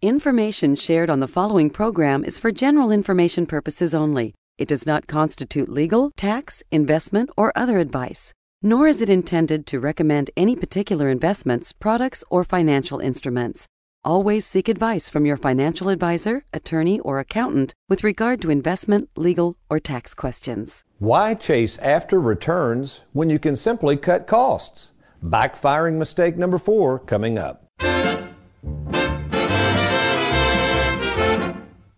Information shared on the following program is for general information purposes only. It does not constitute legal, tax, investment, or other advice, nor is it intended to recommend any particular investments, products, or financial instruments. Always seek advice from your financial advisor, attorney, or accountant with regard to investment, legal, or tax questions. Why chase after returns when you can simply cut costs? Backfiring mistake number four coming up.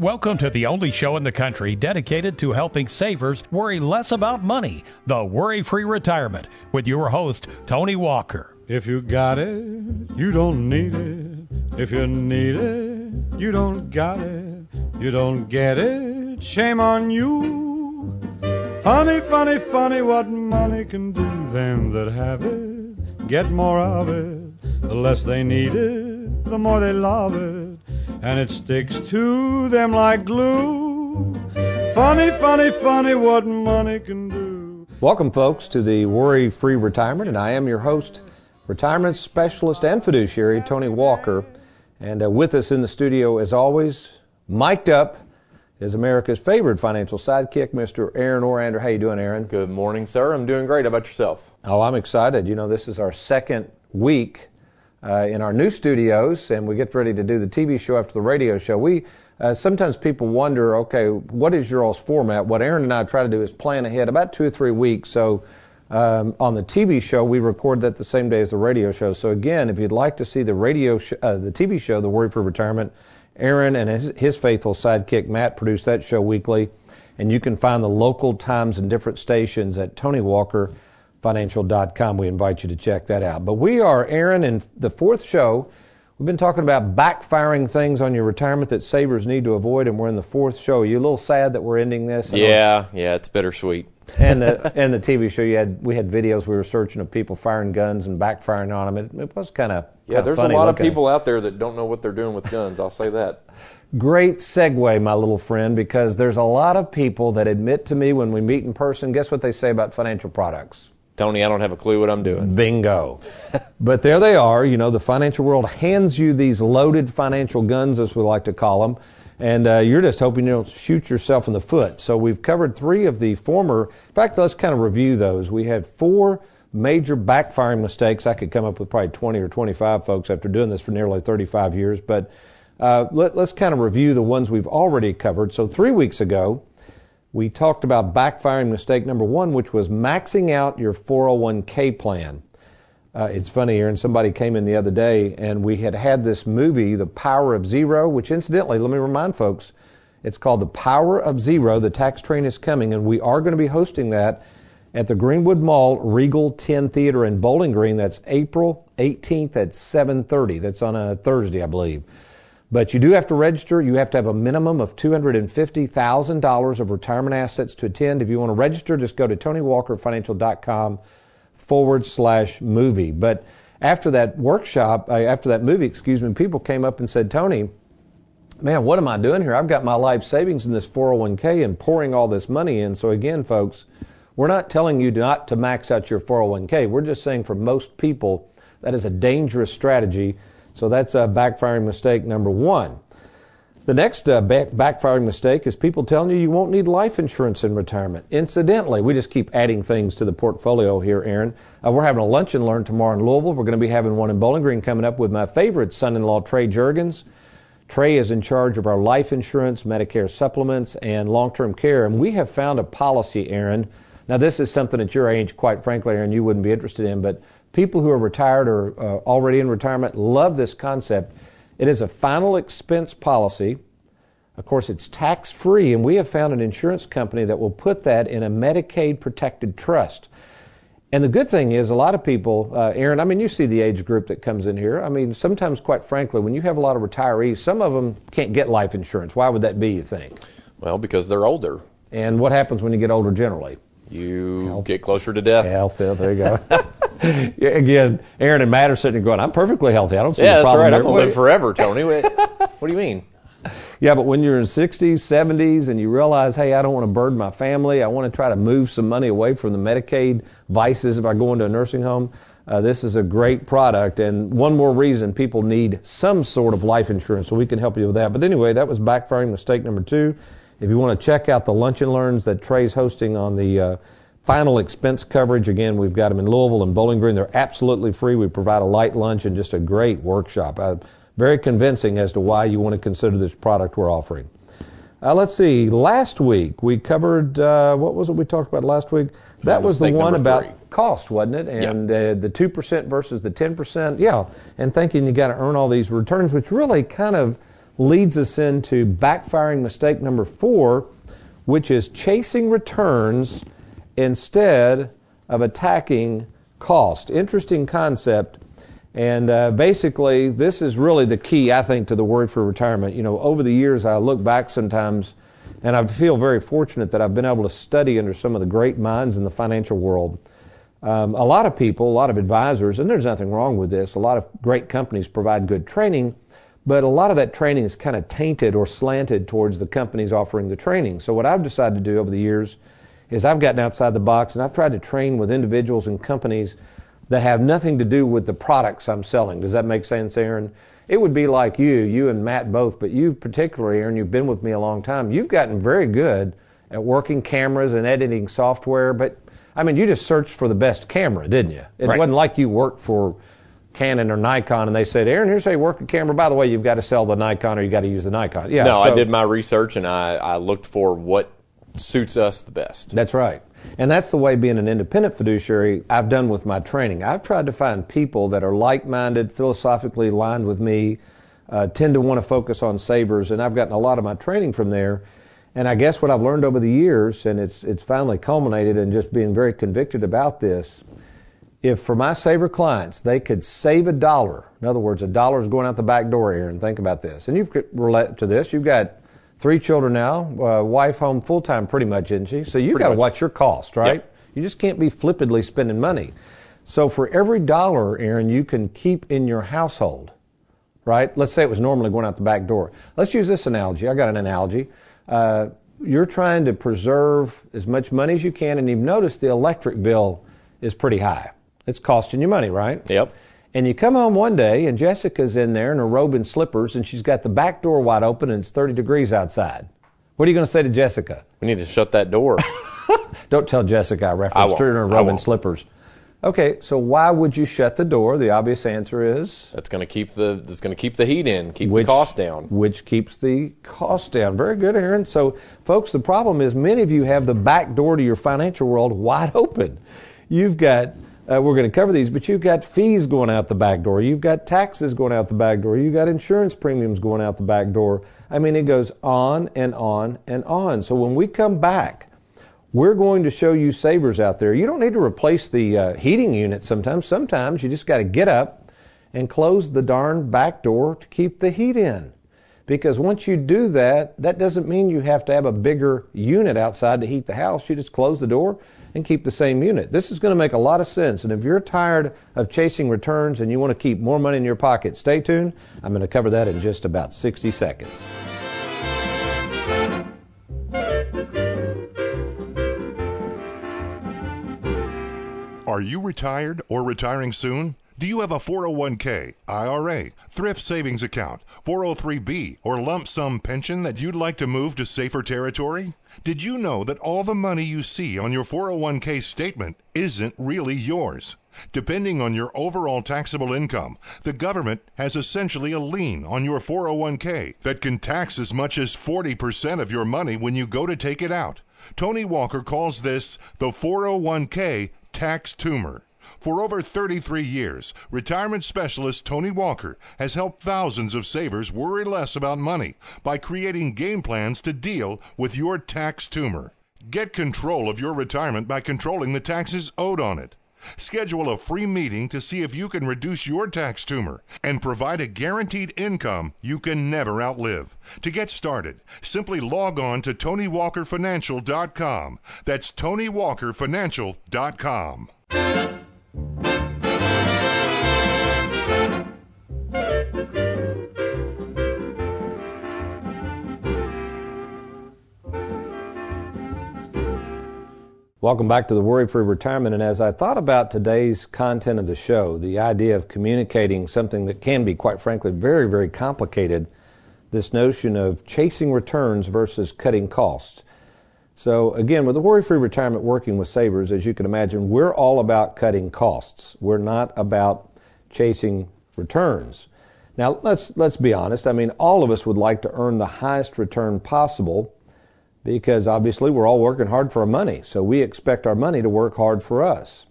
Welcome to the only show in the country dedicated to helping savers worry less about money, the Worry Free Retirement, with your host, Tony Walker. If you got it, you don't need it. If you need it, you don't got it. You don't get it, shame on you. Funny, funny, funny what money can do. Them that have it get more of it. The less they need it, the more they love it and it sticks to them like glue. Funny, funny, funny what money can do. Welcome, folks, to the Worry Free Retirement, and I am your host, retirement specialist and fiduciary Tony Walker. And uh, with us in the studio, as always, mic'd up, is America's favorite financial sidekick, Mr. Aaron Orander. How you doing, Aaron? Good morning, sir. I'm doing great. How about yourself? Oh, I'm excited. You know, this is our second week uh, in our new studios, and we get ready to do the TV show after the radio show. We uh, sometimes people wonder, okay, what is your all's format? What Aaron and I try to do is plan ahead about two or three weeks. So um, on the TV show, we record that the same day as the radio show. So again, if you'd like to see the radio, sh- uh, the TV show, The Worry Free Retirement, Aaron and his, his faithful sidekick Matt produce that show weekly, and you can find the local times and different stations at Tony Walker financial.com. We invite you to check that out. But we are, Aaron, in the fourth show. We've been talking about backfiring things on your retirement that savers need to avoid, and we're in the fourth show. Are you a little sad that we're ending this? Yeah, yeah, it's bittersweet. and the and the TV show, you had we had videos we were searching of people firing guns and backfiring on them. It, it was kind of yeah. There's a lot looking. of people out there that don't know what they're doing with guns. I'll say that. Great segue, my little friend, because there's a lot of people that admit to me when we meet in person. Guess what they say about financial products? Tony, I don't have a clue what I'm doing. Bingo. but there they are. You know, the financial world hands you these loaded financial guns, as we like to call them, and uh, you're just hoping you don't shoot yourself in the foot. So we've covered three of the former. In fact, let's kind of review those. We had four major backfiring mistakes. I could come up with probably 20 or 25 folks after doing this for nearly 35 years, but uh, let, let's kind of review the ones we've already covered. So three weeks ago, we talked about backfiring mistake number one, which was maxing out your 401k plan. Uh, it's funny, Aaron, somebody came in the other day and we had had this movie, The Power of Zero, which incidentally, let me remind folks, it's called The Power of Zero. The tax train is coming, and we are going to be hosting that at the Greenwood Mall Regal 10 Theater in Bowling Green. That's April 18th at 7:30. That's on a Thursday, I believe. But you do have to register. You have to have a minimum of $250,000 of retirement assets to attend. If you want to register, just go to TonyWalkerFinancial.com forward slash movie. But after that workshop, uh, after that movie, excuse me, people came up and said, Tony, man, what am I doing here? I've got my life savings in this 401k and pouring all this money in. So again, folks, we're not telling you not to max out your 401k. We're just saying for most people, that is a dangerous strategy so that's a backfiring mistake number one. The next uh, back- backfiring mistake is people telling you you won't need life insurance in retirement. Incidentally, we just keep adding things to the portfolio here, Aaron. Uh, we're having a lunch and learn tomorrow in Louisville. We're going to be having one in Bowling Green coming up with my favorite son in law, Trey Jurgens. Trey is in charge of our life insurance, Medicare supplements, and long term care. And we have found a policy, Aaron. Now, this is something at your age, quite frankly, Aaron, you wouldn't be interested in, but People who are retired or uh, already in retirement love this concept. It is a final expense policy. Of course, it's tax free, and we have found an insurance company that will put that in a Medicaid protected trust. And the good thing is, a lot of people, uh, Aaron, I mean, you see the age group that comes in here. I mean, sometimes, quite frankly, when you have a lot of retirees, some of them can't get life insurance. Why would that be, you think? Well, because they're older. And what happens when you get older generally? You Health. get closer to death. Health, there you go. Again, Aaron and Matt are sitting there going, I'm perfectly healthy. I don't see yeah, the problem. Yeah, that's right. I'm going to live forever, Tony. what do you mean? Yeah, but when you're in 60s, 70s, and you realize, hey, I don't want to burden my family, I want to try to move some money away from the Medicaid vices if I go into a nursing home, Uh, this is a great product, and one more reason people need some sort of life insurance, so we can help you with that. But anyway, that was backfiring mistake number two. If you want to check out the lunch and learns that Trey's hosting on the uh, final expense coverage, again, we've got them in Louisville and Bowling Green. They're absolutely free. We provide a light lunch and just a great workshop. Uh, very convincing as to why you want to consider this product we're offering. Uh, let's see. Last week we covered uh, what was it we talked about last week? That was the one about three. cost, wasn't it? And uh, the two percent versus the ten percent. Yeah, and thinking you got to earn all these returns, which really kind of leads us into backfiring mistake number four, which is chasing returns instead of attacking cost. Interesting concept. And uh, basically, this is really the key, I think, to the word for retirement. You know, over the years, I look back sometimes, and I feel very fortunate that I've been able to study under some of the great minds in the financial world. Um, a lot of people, a lot of advisors, and there's nothing wrong with this, a lot of great companies provide good training, but a lot of that training is kind of tainted or slanted towards the companies offering the training. So, what I've decided to do over the years is I've gotten outside the box and I've tried to train with individuals and companies that have nothing to do with the products I'm selling. Does that make sense, Aaron? It would be like you, you and Matt both, but you particularly, Aaron, you've been with me a long time. You've gotten very good at working cameras and editing software, but I mean, you just searched for the best camera, didn't you? It Right. wasn't like you worked for Canon or Nikon and they said, Aaron, here's how you work a camera. By the way, you've got to sell the Nikon or you got to use the Nikon. Yeah. No, I did my research and I, I looked for what suits us the best. That's right. And that's the way being an independent fiduciary I've done with my training. I've tried to find people that are like minded, philosophically aligned with me, uh, tend to want to focus on savers, and I've gotten a lot of my training from there. And I guess what I've learned over the years, and it's, it's finally culminated in just being very convicted about this. If for my saver clients, they could save a dollar, in other words, a dollar is going out the back door here, and think about this. And you relate to this. You've got three children now, uh, wife home full time pretty much, isn't she? So you've got to watch your cost, right? Yep. You just can't be flippantly spending money. So for every dollar, Aaron, you can keep in your household, right? Let's say it was normally going out the back door. Let's use this analogy. I got an analogy. Uh, you're trying to preserve as much money as you can, and you've noticed the electric bill is pretty high. It's costing you money, right? Yep. And you come home one day, and Jessica's in there in her robe and slippers, and she's got the back door wide open, and it's 30 degrees outside. What are you going to say to Jessica? We need to shut that door. Don't tell Jessica I referenced her in her robe and slippers. Okay, so why would you shut the door? The obvious answer is That's going to keep the that's going to keep the heat in, keep the cost down. Which keeps the cost down. Very good, Aaron. So, folks, the problem is many of you have the back door to your financial world wide open. You've got, uh, we're going to cover these, but you've got fees going out the back door. You've got taxes going out the back door. You've got insurance premiums going out the back door. I mean, it goes on and on and on. So, when we come back, we're going to show you savers out there. You don't need to replace the uh, heating unit sometimes. Sometimes you just got to get up and close the darn back door to keep the heat in. Because once you do that, that doesn't mean you have to have a bigger unit outside to heat the house. You just close the door and keep the same unit. This is going to make a lot of sense. And if you're tired of chasing returns and you want to keep more money in your pocket, stay tuned. I'm going to cover that in just about 60 seconds. Are you retired or retiring soon? Do you have a 401k, IRA, thrift savings account, 403b, or lump sum pension that you'd like to move to safer territory? Did you know that all the money you see on your 401k statement isn't really yours? Depending on your overall taxable income, the government has essentially a lien on your 401k that can tax as much as 40% of your money when you go to take it out. Tony Walker calls this the 401k tax tumor. For over 33 years, retirement specialist Tony Walker has helped thousands of savers worry less about money by creating game plans to deal with your tax tumor. Get control of your retirement by controlling the taxes owed on it. Schedule a free meeting to see if you can reduce your tax tumor and provide a guaranteed income you can never outlive. To get started, simply log on to TonyWalkerFinancial.com. That's TonyWalkerFinancial.com. Welcome back to the Worry Free Retirement. And as I thought about today's content of the show, the idea of communicating something that can be, quite frankly, very, very complicated, this notion of chasing returns versus cutting costs. So, again, with the Worry Free Retirement working with savers, as you can imagine, we're all about cutting costs. We're not about chasing returns. Now, let's, let's be honest. I mean, all of us would like to earn the highest return possible because obviously we're all working hard for our money. So we expect our money to work hard for us.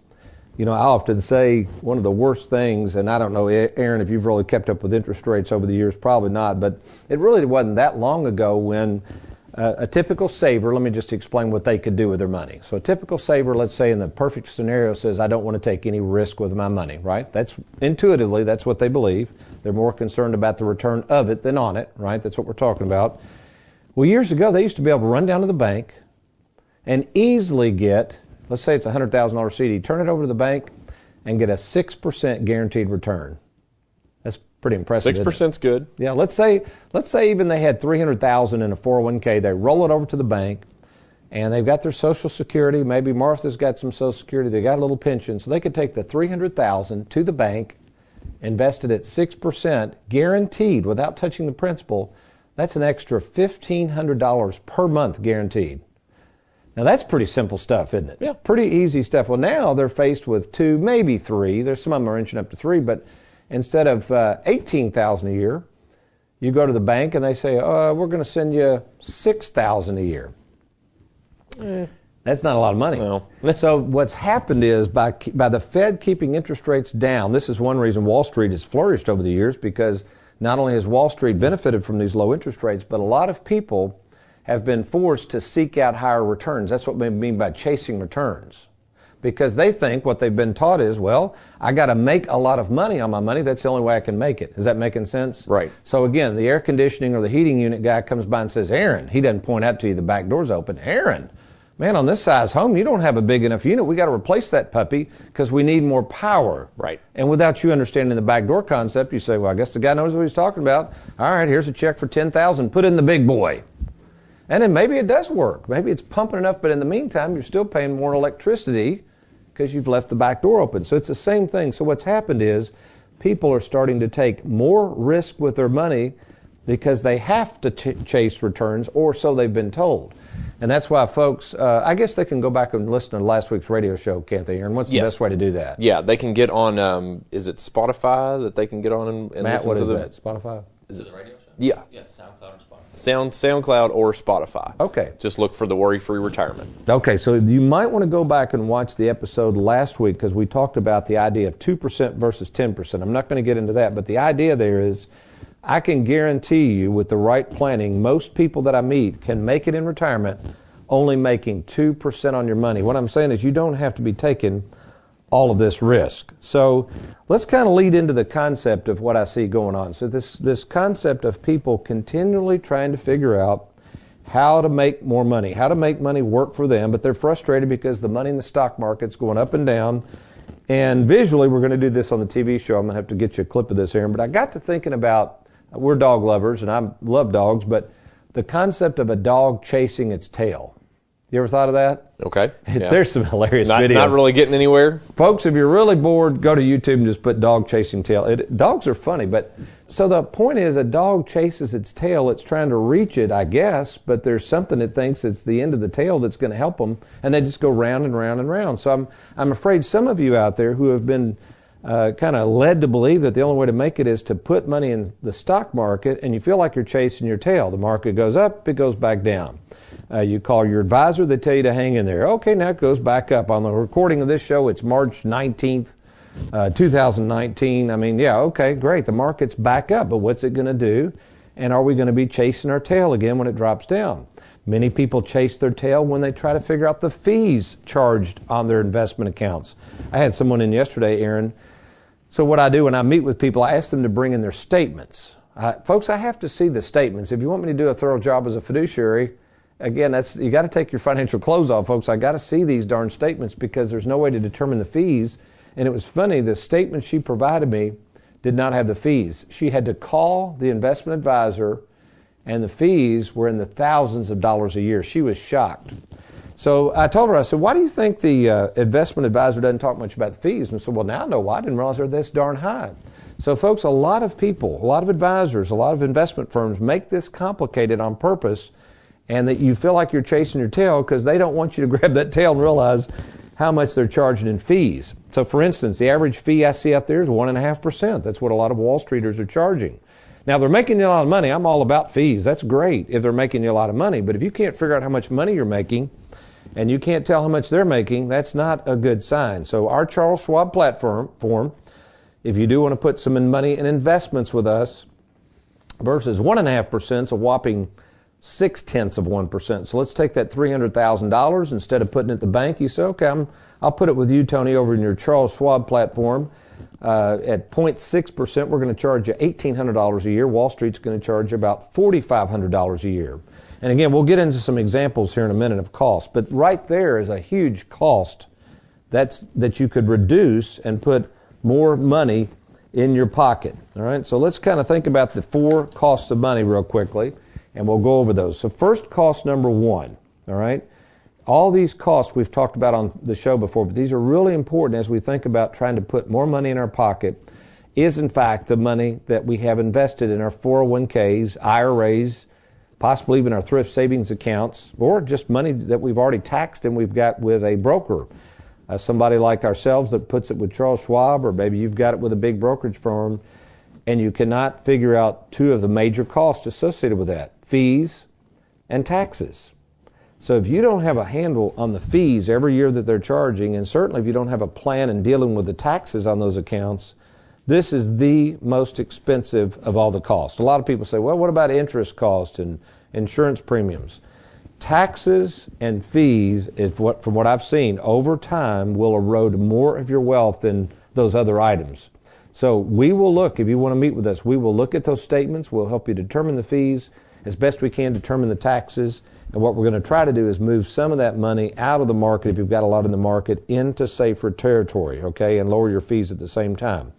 You know, I often say one of the worst things, and I don't know, Aaron, if you've really kept up with interest rates over the years, probably not, but it really wasn't that long ago when uh, a typical saver, let me just explain what they could do with their money. So, a typical saver, let's say in the perfect scenario, says, I don't want to take any risk with my money, right? That's intuitively, that's what they believe. They're more concerned about the return of it than on it, right? That's what we're talking about. Well, years ago, they used to be able to run down to the bank and easily get, let's say it's a $100,000 CD, turn it over to the bank and get a 6% guaranteed return. Pretty impressive. 6% is good. Yeah, let's say let's say even they had 300,000 in a 401k, they roll it over to the bank and they've got their social security, maybe Martha's got some social security, they got a little pension, so they could take the 300,000 to the bank, invested at 6% guaranteed without touching the principal that's an extra $1,500 per month guaranteed. Now that's pretty simple stuff, isn't it? Yeah. Pretty easy stuff. Well, now they're faced with two, maybe three. There's some of them are inching up to three, but instead of uh, 18000 a year, you go to the bank and they say, uh, we're going to send you 6000 a year. Eh, that's not a lot of money. No. so what's happened is by, by the Fed keeping interest rates down, this is one reason Wall Street has flourished over the years because – not only has Wall Street benefited from these low interest rates, but a lot of people have been forced to seek out higher returns. That's what we mean by chasing returns. Because they think what they've been taught is, well, I got to make a lot of money on my money. That's the only way I can make it. Is that making sense? Right. So again, the air conditioning or the heating unit guy comes by and says, Aaron, he doesn't point out to you the back door's open. Aaron, man, on this size home, you don't have a big enough unit. We got to replace that puppy because we need more power. Right. And without you understanding the back door concept, you say, well, I guess the guy knows what he's talking about. All right, here's a check for 10000 Put in the big boy. And then maybe it does work. Maybe it's pumping enough, but in the meantime, you're still paying more electricity because you've left the back door open. So it's the same thing. So what's happened is people are starting to take more risk with their money because they have to chase returns, or so they've been told. And that's why folks, uh, I guess they can go back and listen to last week's radio show, can't they, Aaron? What's the yes. best way to do that? Yeah, they can get on, um, is it Spotify that they can get on and, and Matt, listen what to is the, that? Spotify? Is it the radio show? Yeah. Yeah, SoundCloud or Spotify. Sound, SoundCloud or Spotify. Okay. Just look for the Worry Free Retirement. Okay, so you might want to go back and watch the episode last week because we talked about the idea of 2% versus 10%. I'm not going to get into that, but the idea there is I can guarantee you with the right planning, most people that I meet can make it in retirement only making 2% on your money. What I'm saying is you don't have to be taking all of this risk. So let's kind of lead into the concept of what I see going on. So this, this concept of people continually trying to figure out how to make more money, how to make money work for them, but they're frustrated because the money in the stock market's going up and down. And visually, we're going to do this on the TV show. I'm going to have to get you a clip of this, Aaron. But I got to thinking about, we're dog lovers, and I love dogs, but the concept of a dog chasing its tail. You ever thought of that? Okay. Yeah. There's some hilarious not, videos. Not really getting anywhere. Folks, if you're really bored, go to YouTube and just put dog chasing tail. It, dogs are funny, but so the point is a dog chases its tail. It's trying to reach it, I guess, but there's something it thinks it's the end of the tail that's going to help them, and they just go round and round and round. So I'm, I'm afraid some of you out there who have been uh, kind of led to believe that the only way to make it is to put money in the stock market, and you feel like you're chasing your tail. The market goes up, it goes back down. Uh, you call your advisor, they tell you to hang in there. Okay, now it goes back up. On the recording of this show, it's March 19th, uh, 2019. I mean, yeah, okay, great. The market's back up, but what's it going to do? And are we going to be chasing our tail again when it drops down? Many people chase their tail when they try to figure out the fees charged on their investment accounts. I had someone in yesterday, Aaron. So, what I do when I meet with people, I ask them to bring in their statements. Uh, folks, I have to see the statements. If you want me to do a thorough job as a fiduciary, again, that's you got to take your financial clothes off, folks. I got to see these darn statements because there's no way to determine the fees. And it was funny, the statement she provided me did not have the fees. She had to call the investment advisor, and the fees were in the thousands of dollars a year. She was shocked. So I told her, I said, why do you think the uh, investment advisor doesn't talk much about the fees? And said, well, now I know why. I didn't realize they're this darn high. So, folks, a lot of people, a lot of advisors, a lot of investment firms make this complicated on purpose and that you feel like you're chasing your tail because they don't want you to grab that tail and realize how much they're charging in fees. So, for instance, the average fee I see out there is 1.5%. That's what a lot of Wall Streeters are charging. Now, they're making you a lot of money. I'm all about fees. That's great if they're making you a lot of money. But if you can't figure out how much money you're making, and you can't tell how much they're making, that's not a good sign. So, our Charles Schwab platform, form, if you do want to put some money in investments with us, versus 1.5% is a whopping six tenths of 1%. So, let's take that $300,000 instead of putting it at the bank. You say, okay, i will put it with you, Tony, over in your Charles Schwab platform. Uh, at 0.6%, we're going to charge you $1,800 a year. Wall Street's going to charge you about $4,500 a year. And again, we'll get into some examples here in a minute of cost, but right there is a huge cost that's, that you could reduce and put more money in your pocket. All right, so let's kind of think about the four costs of money real quickly, and we'll go over those. So, first cost number one, all right, all these costs we've talked about on the show before, but these are really important as we think about trying to put more money in our pocket, is in fact the money that we have invested in our 401ks, IRAs, possibly even our thrift savings accounts, or just money that we've already taxed and we've got with a broker. Uh, somebody like ourselves that puts it with Charles Schwab, or maybe you've got it with a big brokerage firm, and you cannot figure out two of the major costs associated with that fees and taxes. So if you don't have a handle on the fees every year that they're charging, and certainly if you don't have a plan in dealing with the taxes on those accounts, this is the most expensive of all the costs. A lot of people say, well, what about interest costs and insurance premiums? Taxes and fees, is what, from what I've seen, over time will erode more of your wealth than those other items. So we will look, if you want to meet with us, we will look at those statements. We'll help you determine the fees as best we can, determine the taxes. And what we're going to try to do is move some of that money out of the market, if you've got a lot in the market, into safer territory, okay, and lower your fees at the same time.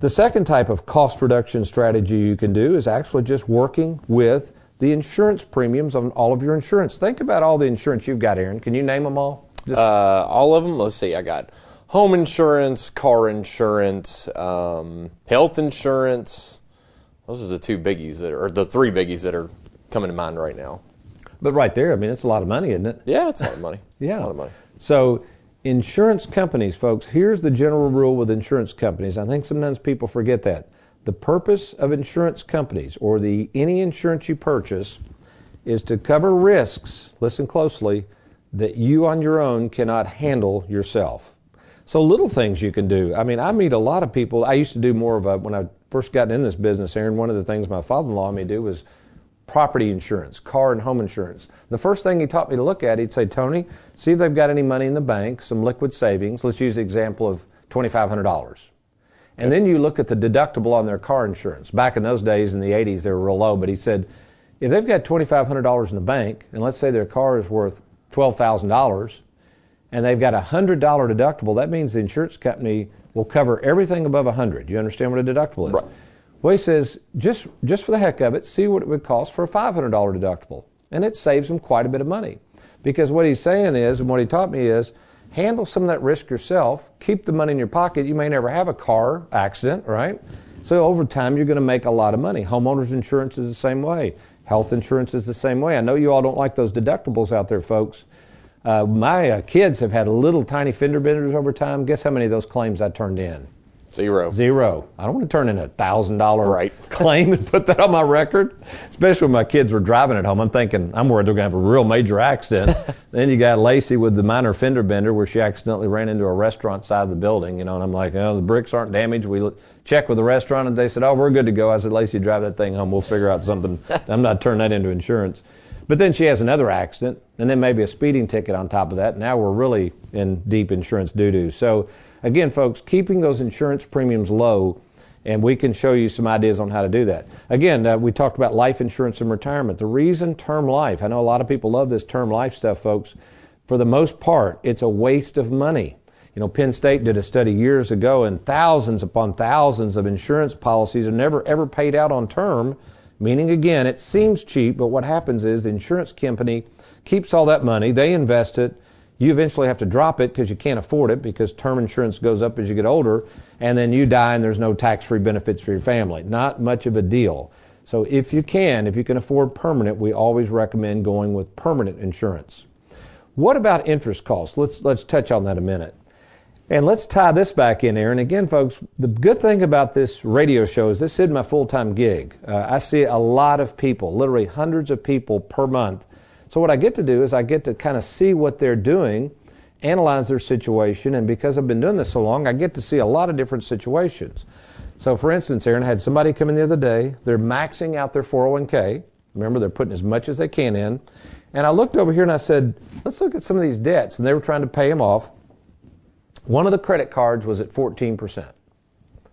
The second type of cost reduction strategy you can do is actually just working with the insurance premiums on all of your insurance. Think about all the insurance you've got, Aaron. Can you name them all? Uh, all of them? Let's see. I got home insurance, car insurance, um, health insurance. Those are the two biggies that are, or the three biggies that are coming to mind right now. But right there, I mean, it's a lot of money, isn't it? Yeah, it's a lot of money. yeah. It's a lot of money. So Insurance companies, folks, here's the general rule with insurance companies. I think sometimes people forget that. The purpose of insurance companies or the any insurance you purchase is to cover risks, listen closely, that you on your own cannot handle yourself. So little things you can do. I mean, I meet a lot of people. I used to do more of a when I first got in this business, Aaron, one of the things my father-in-law made me do was property insurance, car and home insurance. The first thing he taught me to look at, he'd say, Tony, see if they've got any money in the bank, some liquid savings. Let's use the example of $2,500. And then you look at the deductible on their car insurance. Back in those days, in the 80s, they were real low, but he said, if they've got $2,500 in the bank, and let's say their car is worth $12,000, and they've got a $100 deductible, that means the insurance company will cover everything above 100 You understand what a deductible is? Right. Well, he says, just, just for the heck of it, see what it would cost for a $500 deductible. And it saves them quite a bit of money. Because what he's saying is, and what he taught me is, handle some of that risk yourself, keep the money in your pocket. You may never have a car accident, right? So over time, you're going to make a lot of money. Homeowners insurance is the same way. Health insurance is the same way. I know you all don't like those deductibles out there, folks. Uh, my uh, kids have had little tiny fender benders over time. Guess how many of those claims I turned in? Zero. Zero. I don't want to turn in a thousand dollar claim and put that on my record. Especially when my kids were driving at home. I'm thinking I'm worried they're going to have a real major accident. then you got Lacey with the minor fender bender where she accidentally ran into a restaurant side of the building. You know, and I'm like, oh, the bricks aren't damaged. We checked with the restaurant and they said, oh, we're good to go. I said, Lacey, drive that thing home. We'll figure out something. I'm not turning that into insurance. But then she has another accident, and then maybe a speeding ticket on top of that. Now we're really in deep insurance doo doo. So Again, folks, keeping those insurance premiums low, and we can show you some ideas on how to do that. Again, uh, we talked about life insurance and retirement. The reason term life, I know a lot of people love this term life stuff, folks. For the most part, it's a waste of money. You know, Penn State did a study years ago, and thousands upon thousands of insurance policies are never ever paid out on term Meaning, again, it seems cheap, but what happens is the insurance company keeps all that money, they invest it. You eventually have to drop it because you can't afford it because term insurance goes up as you get older, and then you die and there's no tax free benefits for your family. Not much of a deal. So, if you can, if you can afford permanent, we always recommend going with permanent insurance. What about interest costs? Let's, let's touch on that a minute. And let's tie this back in there. And again, folks, the good thing about this radio show is this is my full time gig. Uh, I see a lot of people, literally hundreds of people per month. So, what I get to do is I get to kind of see what they're doing, analyze their situation, and because I've been doing this so long, I get to see a lot of different situations. So, for instance, Aaron, I had somebody come in the other day. They're maxing out their 401k. Remember, they're putting as much as they can in. And I looked over here and I said, let's look at some of these debts. And they were trying to pay them off. One of the credit cards was at 14%.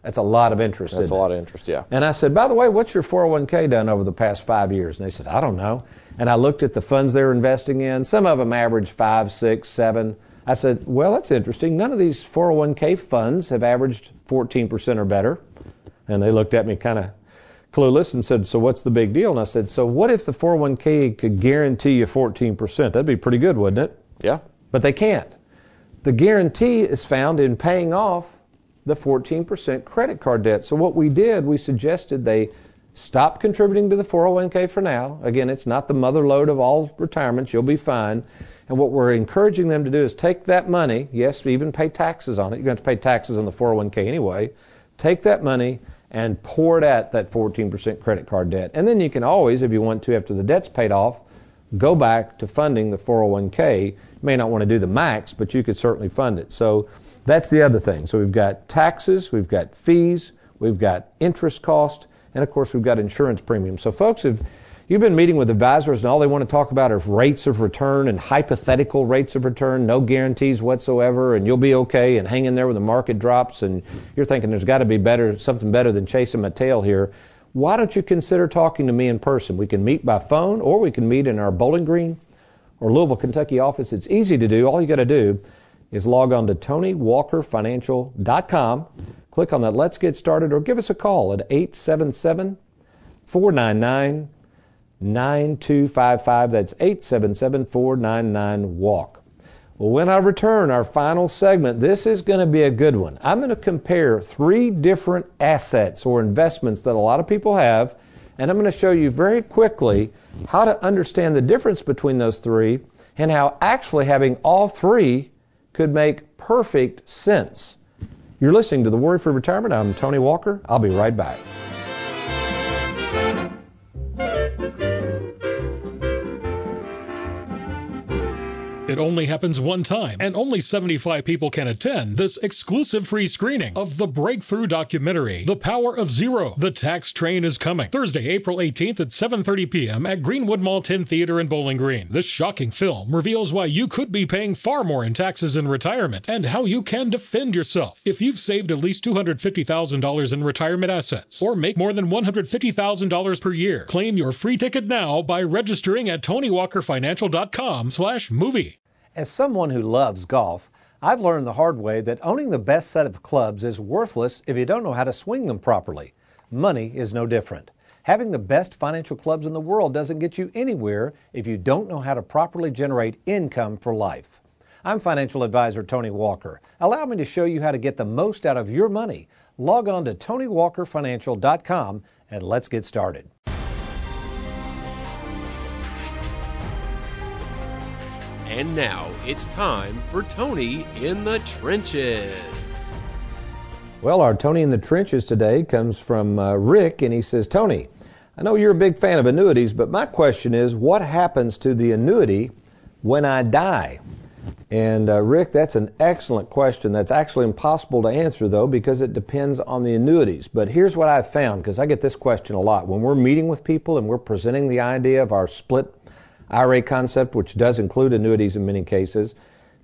That's a lot of interest. That's a lot of interest, yeah. And I said, by the way, what's your 401k done over the past five years? And they said, I don't know. And I looked at the funds they were investing in. Some of them averaged five, six, seven. I said, well, that's interesting. None of these 401k funds have averaged 14% or better. And they looked at me kind of clueless and said, so what's the big deal? And I said, so what if the 401k could guarantee you 14%? That'd be pretty good, wouldn't it? Yeah. But they can't. The guarantee is found in paying off the 14% credit card debt. So what we did, we suggested they stop contributing to the 401k for now. Again, it's not the mother lode of all retirements. You'll be fine. And what we're encouraging them to do is take that money, yes, even pay taxes on it. You're going to to pay taxes on the 401k anyway. Take that money and pour it at that 14% credit card debt. And then you can always, if you want to, after the debt's paid off, go back to funding the 401k. May not want to do the max, but you could certainly fund it. So that's the other thing. So we've got taxes, we've got fees, we've got interest cost, and of course we've got insurance premiums. So folks, if you've been meeting with advisors and all they want to talk about are rates of return and hypothetical rates of return, no guarantees whatsoever, and you'll be okay and hang in there when the market drops and you're thinking there's got to be better, something better than chasing my tail here why don't you consider talking to me in person? We can meet by phone or we can meet in our Bowling Green or Louisville, Kentucky office. It's easy to do. All you got to do is log on to TonyWalkerFinancial.com, click on that Let's Get Started, or give us a call at 877 499 9255. That's 877 499 WALK. Well, when I return, our final segment, this is going to be a good one. I'm going to compare three different assets or investments that a lot of people have, and I'm going to show you very quickly how to understand the difference between those three and how actually having all three could make perfect sense. You're listening to The Worry Free Retirement. I'm Tony Walker. I'll be right back. It only happens one time, and only 75 people can attend this exclusive free screening of the breakthrough documentary, The Power of Zero. The Tax Train is coming. Thursday, April 18th at 7.30 p.m. at Greenwood Mall 10 Theater in Bowling Green. This shocking film reveals why you could be paying far more in taxes in retirement and how you can defend yourself. If you've saved at least $250,000 in retirement assets or make more than $150,000 per year, claim your free ticket now by registering at TonyWalkerFinancial.com slash movie. As someone who loves golf, I've learned the hard way that owning the best set of clubs is worthless if you don't know how to swing them properly. Money is no different. Having the best financial clubs in the world doesn't get you anywhere if you don't know how to properly generate income for life. I'm financial advisor Tony Walker. Allow me to show you how to get the most out of your money. Log on to TonyWalkerFinancial.com and let's get started. And now it's time for Tony in the Trenches. Well, our Tony in the Trenches today comes from uh, Rick, and he says, Tony, I know you're a big fan of annuities, but my question is, what happens to the annuity when I die? And uh, Rick, that's an excellent question. That's actually impossible to answer, though, because it depends on the annuities. But here's what I've found, because I get this question a lot. When we're meeting with people and we're presenting the idea of our split IRA concept, which does include annuities in many cases,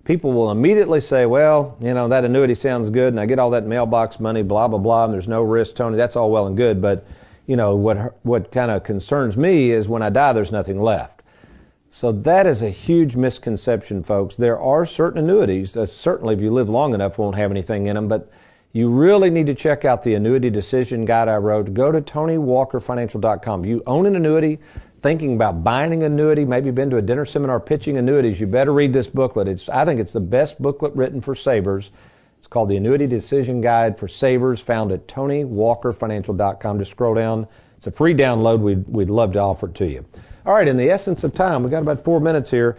people will immediately say, well, you know, that annuity sounds good and I get all that mailbox money, blah, blah, blah, and there's no risk, Tony. That's all well and good. But, you know, what, what kind of concerns me is when I die, there's nothing left. So that is a huge misconception, folks. There are certain annuities that certainly, if you live long enough, won't have anything in them. But you really need to check out the annuity decision guide I wrote. Go to TonyWalkerFinancial.com. You own an annuity, thinking about buying an annuity, maybe been to a dinner seminar pitching annuities, you better read this booklet. It's, I think it's the best booklet written for savers. It's called the Annuity Decision Guide for Savers, found at TonyWalkerFinancial.com. Just scroll down. It's a free download. We'd, we'd love to offer it to you. All right, in the essence of time, we've got about four minutes here.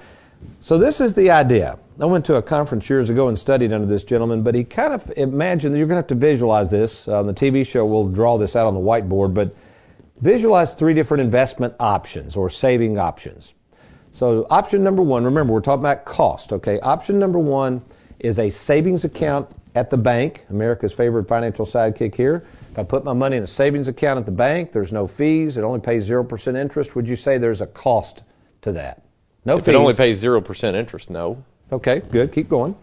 So this is the idea. I went to a conference years ago and studied under this gentleman, but he kind of imagined you're going to have to visualize this. Uh, on the TV show, we'll draw this out on the whiteboard, but visualize three different investment options or saving options. So option number one, remember we're talking about cost, okay? Option number one is a savings account at the bank, America's favorite financial sidekick here. If I put my money in a savings account at the bank, there's no fees, it only pays 0% interest. Would you say there's a cost to that? No if fees. it only pays zero percent interest, no. Okay, good. Keep going.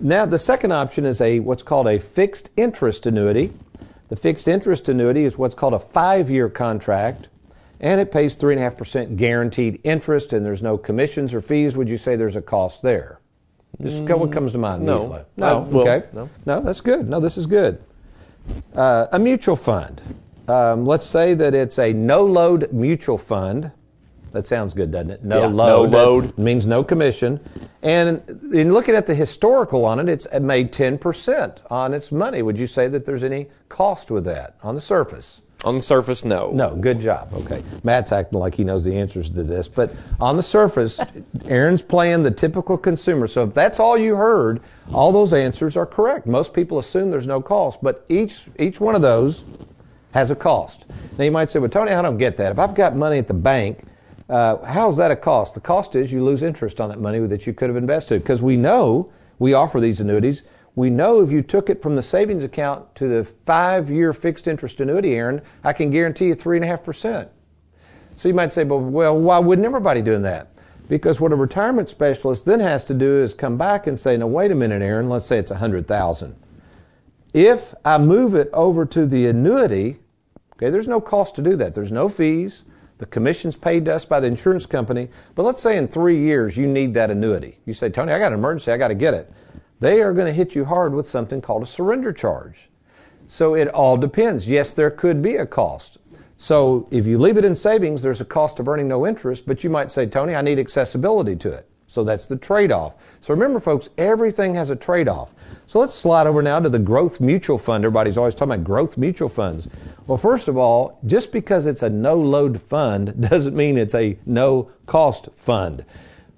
Now, the second option is a what's called a fixed interest annuity. The fixed interest annuity is what's called a five-year contract, and it pays three and a half percent guaranteed interest, and there's no commissions or fees. Would you say there's a cost there? Just what comes to mind? no. immediately? No. I- well, okay. no. No, that's good. No, this is good. Uh, a mutual fund. Um, let's say that it's a no-load mutual fund. That sounds good, doesn't it? No Yeah, load. no load. That means no commission. And in looking at the historical on it, it's made 10% on its money. Would you say that there's any cost with that on the surface? On the surface, no. No, good job. Okay. Matt's acting like he knows the answers to this. But on the surface, Aaron's playing the typical consumer. So if that's all you heard, all those answers are correct. Most people assume there's no cost, but each, each one of those has a cost. Now you might say, well, Tony, I don't get that. If I've got money at the bank, uh, how's that a cost? The cost is you lose interest on that money that you could have invested. Because we know we offer these annuities. We know if you took it from the savings account to the five year fixed interest annuity, Aaron, I can guarantee you 3.5%. So you might say, well, well, why wouldn't everybody doing that? Because what a retirement specialist then has to do is come back and say, now wait a minute, Aaron, let's say it's a 100000 If I move it over to the annuity, okay, there's no cost to do that. There's no fees. The commission's paid to us by the insurance company. But let's say in three years you need that annuity. You say, Tony, I got an emergency, I got to get it. They are going to hit you hard with something called a surrender charge. So it all depends. Yes, there could be a cost. So if you leave it in savings, there's a cost of earning no interest, but you might say, Tony, I need accessibility to it. So that's the trade off. So remember, folks, everything has a trade off. So let's slide over now to the growth mutual fund. Everybody's always talking about growth mutual funds. Well, first of all, just because it's a no load fund doesn't mean it's a no cost fund.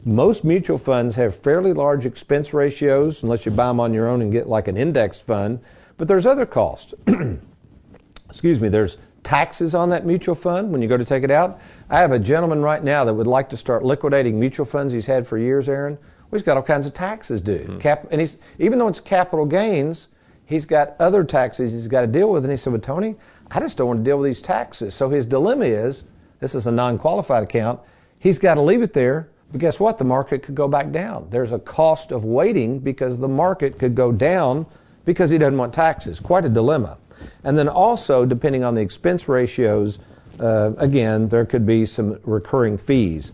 Most mutual funds have fairly large expense ratios, unless you buy them on your own and get like an index fund, but there's other costs. excuse me, there's taxes on that mutual fund when you go to take it out. I have a gentleman right now that would like to start liquidating mutual funds he's had for years, Aaron. Well, he's got all kinds of taxes due. Hmm. Cap, and he's, even though it's capital gains, he's got other taxes he's got to deal with. And he said, Well, Tony, I just don't want to deal with these taxes. So his dilemma is this is a non qualified account. He's got to leave it there. But guess what? The market could go back down. There's a cost of waiting because the market could go down because he doesn't want taxes. Quite a dilemma. And then also, depending on the expense ratios, uh, again, there could be some recurring fees.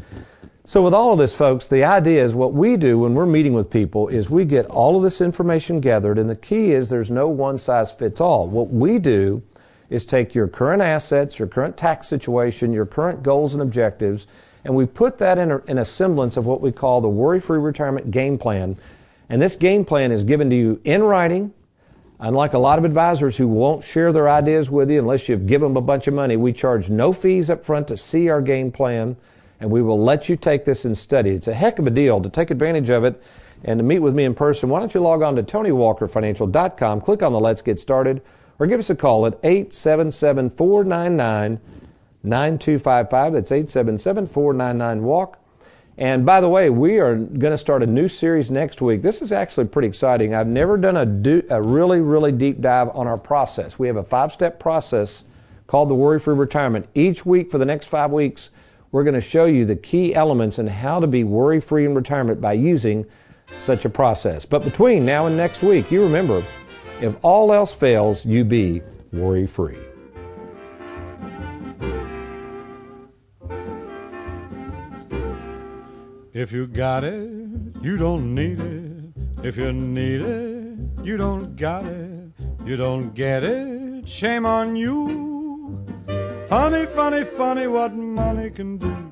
So, with all of this, folks, the idea is what we do when we're meeting with people is we get all of this information gathered, and the key is there's no one size fits all. What we do is take your current assets, your current tax situation, your current goals and objectives, and we put that in a, in a semblance of what we call the worry free retirement game plan. And this game plan is given to you in writing. Unlike a lot of advisors who won't share their ideas with you unless you give them a bunch of money, we charge no fees up front to see our game plan, and we will let you take this and study. It's a heck of a deal to take advantage of it and to meet with me in person. Why don't you log on to TonyWalkerFinancial.com, click on the Let's Get Started, or give us a call at 877 499 9255. That's 877 499 WALK. And by the way, we are going to start a new series next week. This is actually pretty exciting. I've never done a, do, a really, really deep dive on our process. We have a five step process called the Worry Free Retirement. Each week for the next five weeks, we're going to show you the key elements and how to be worry free in retirement by using such a process. But between now and next week, you remember if all else fails, you be worry free. If you got it, you don't need it. If you need it, you don't got it. You don't get it, shame on you. Funny, funny, funny what money can do.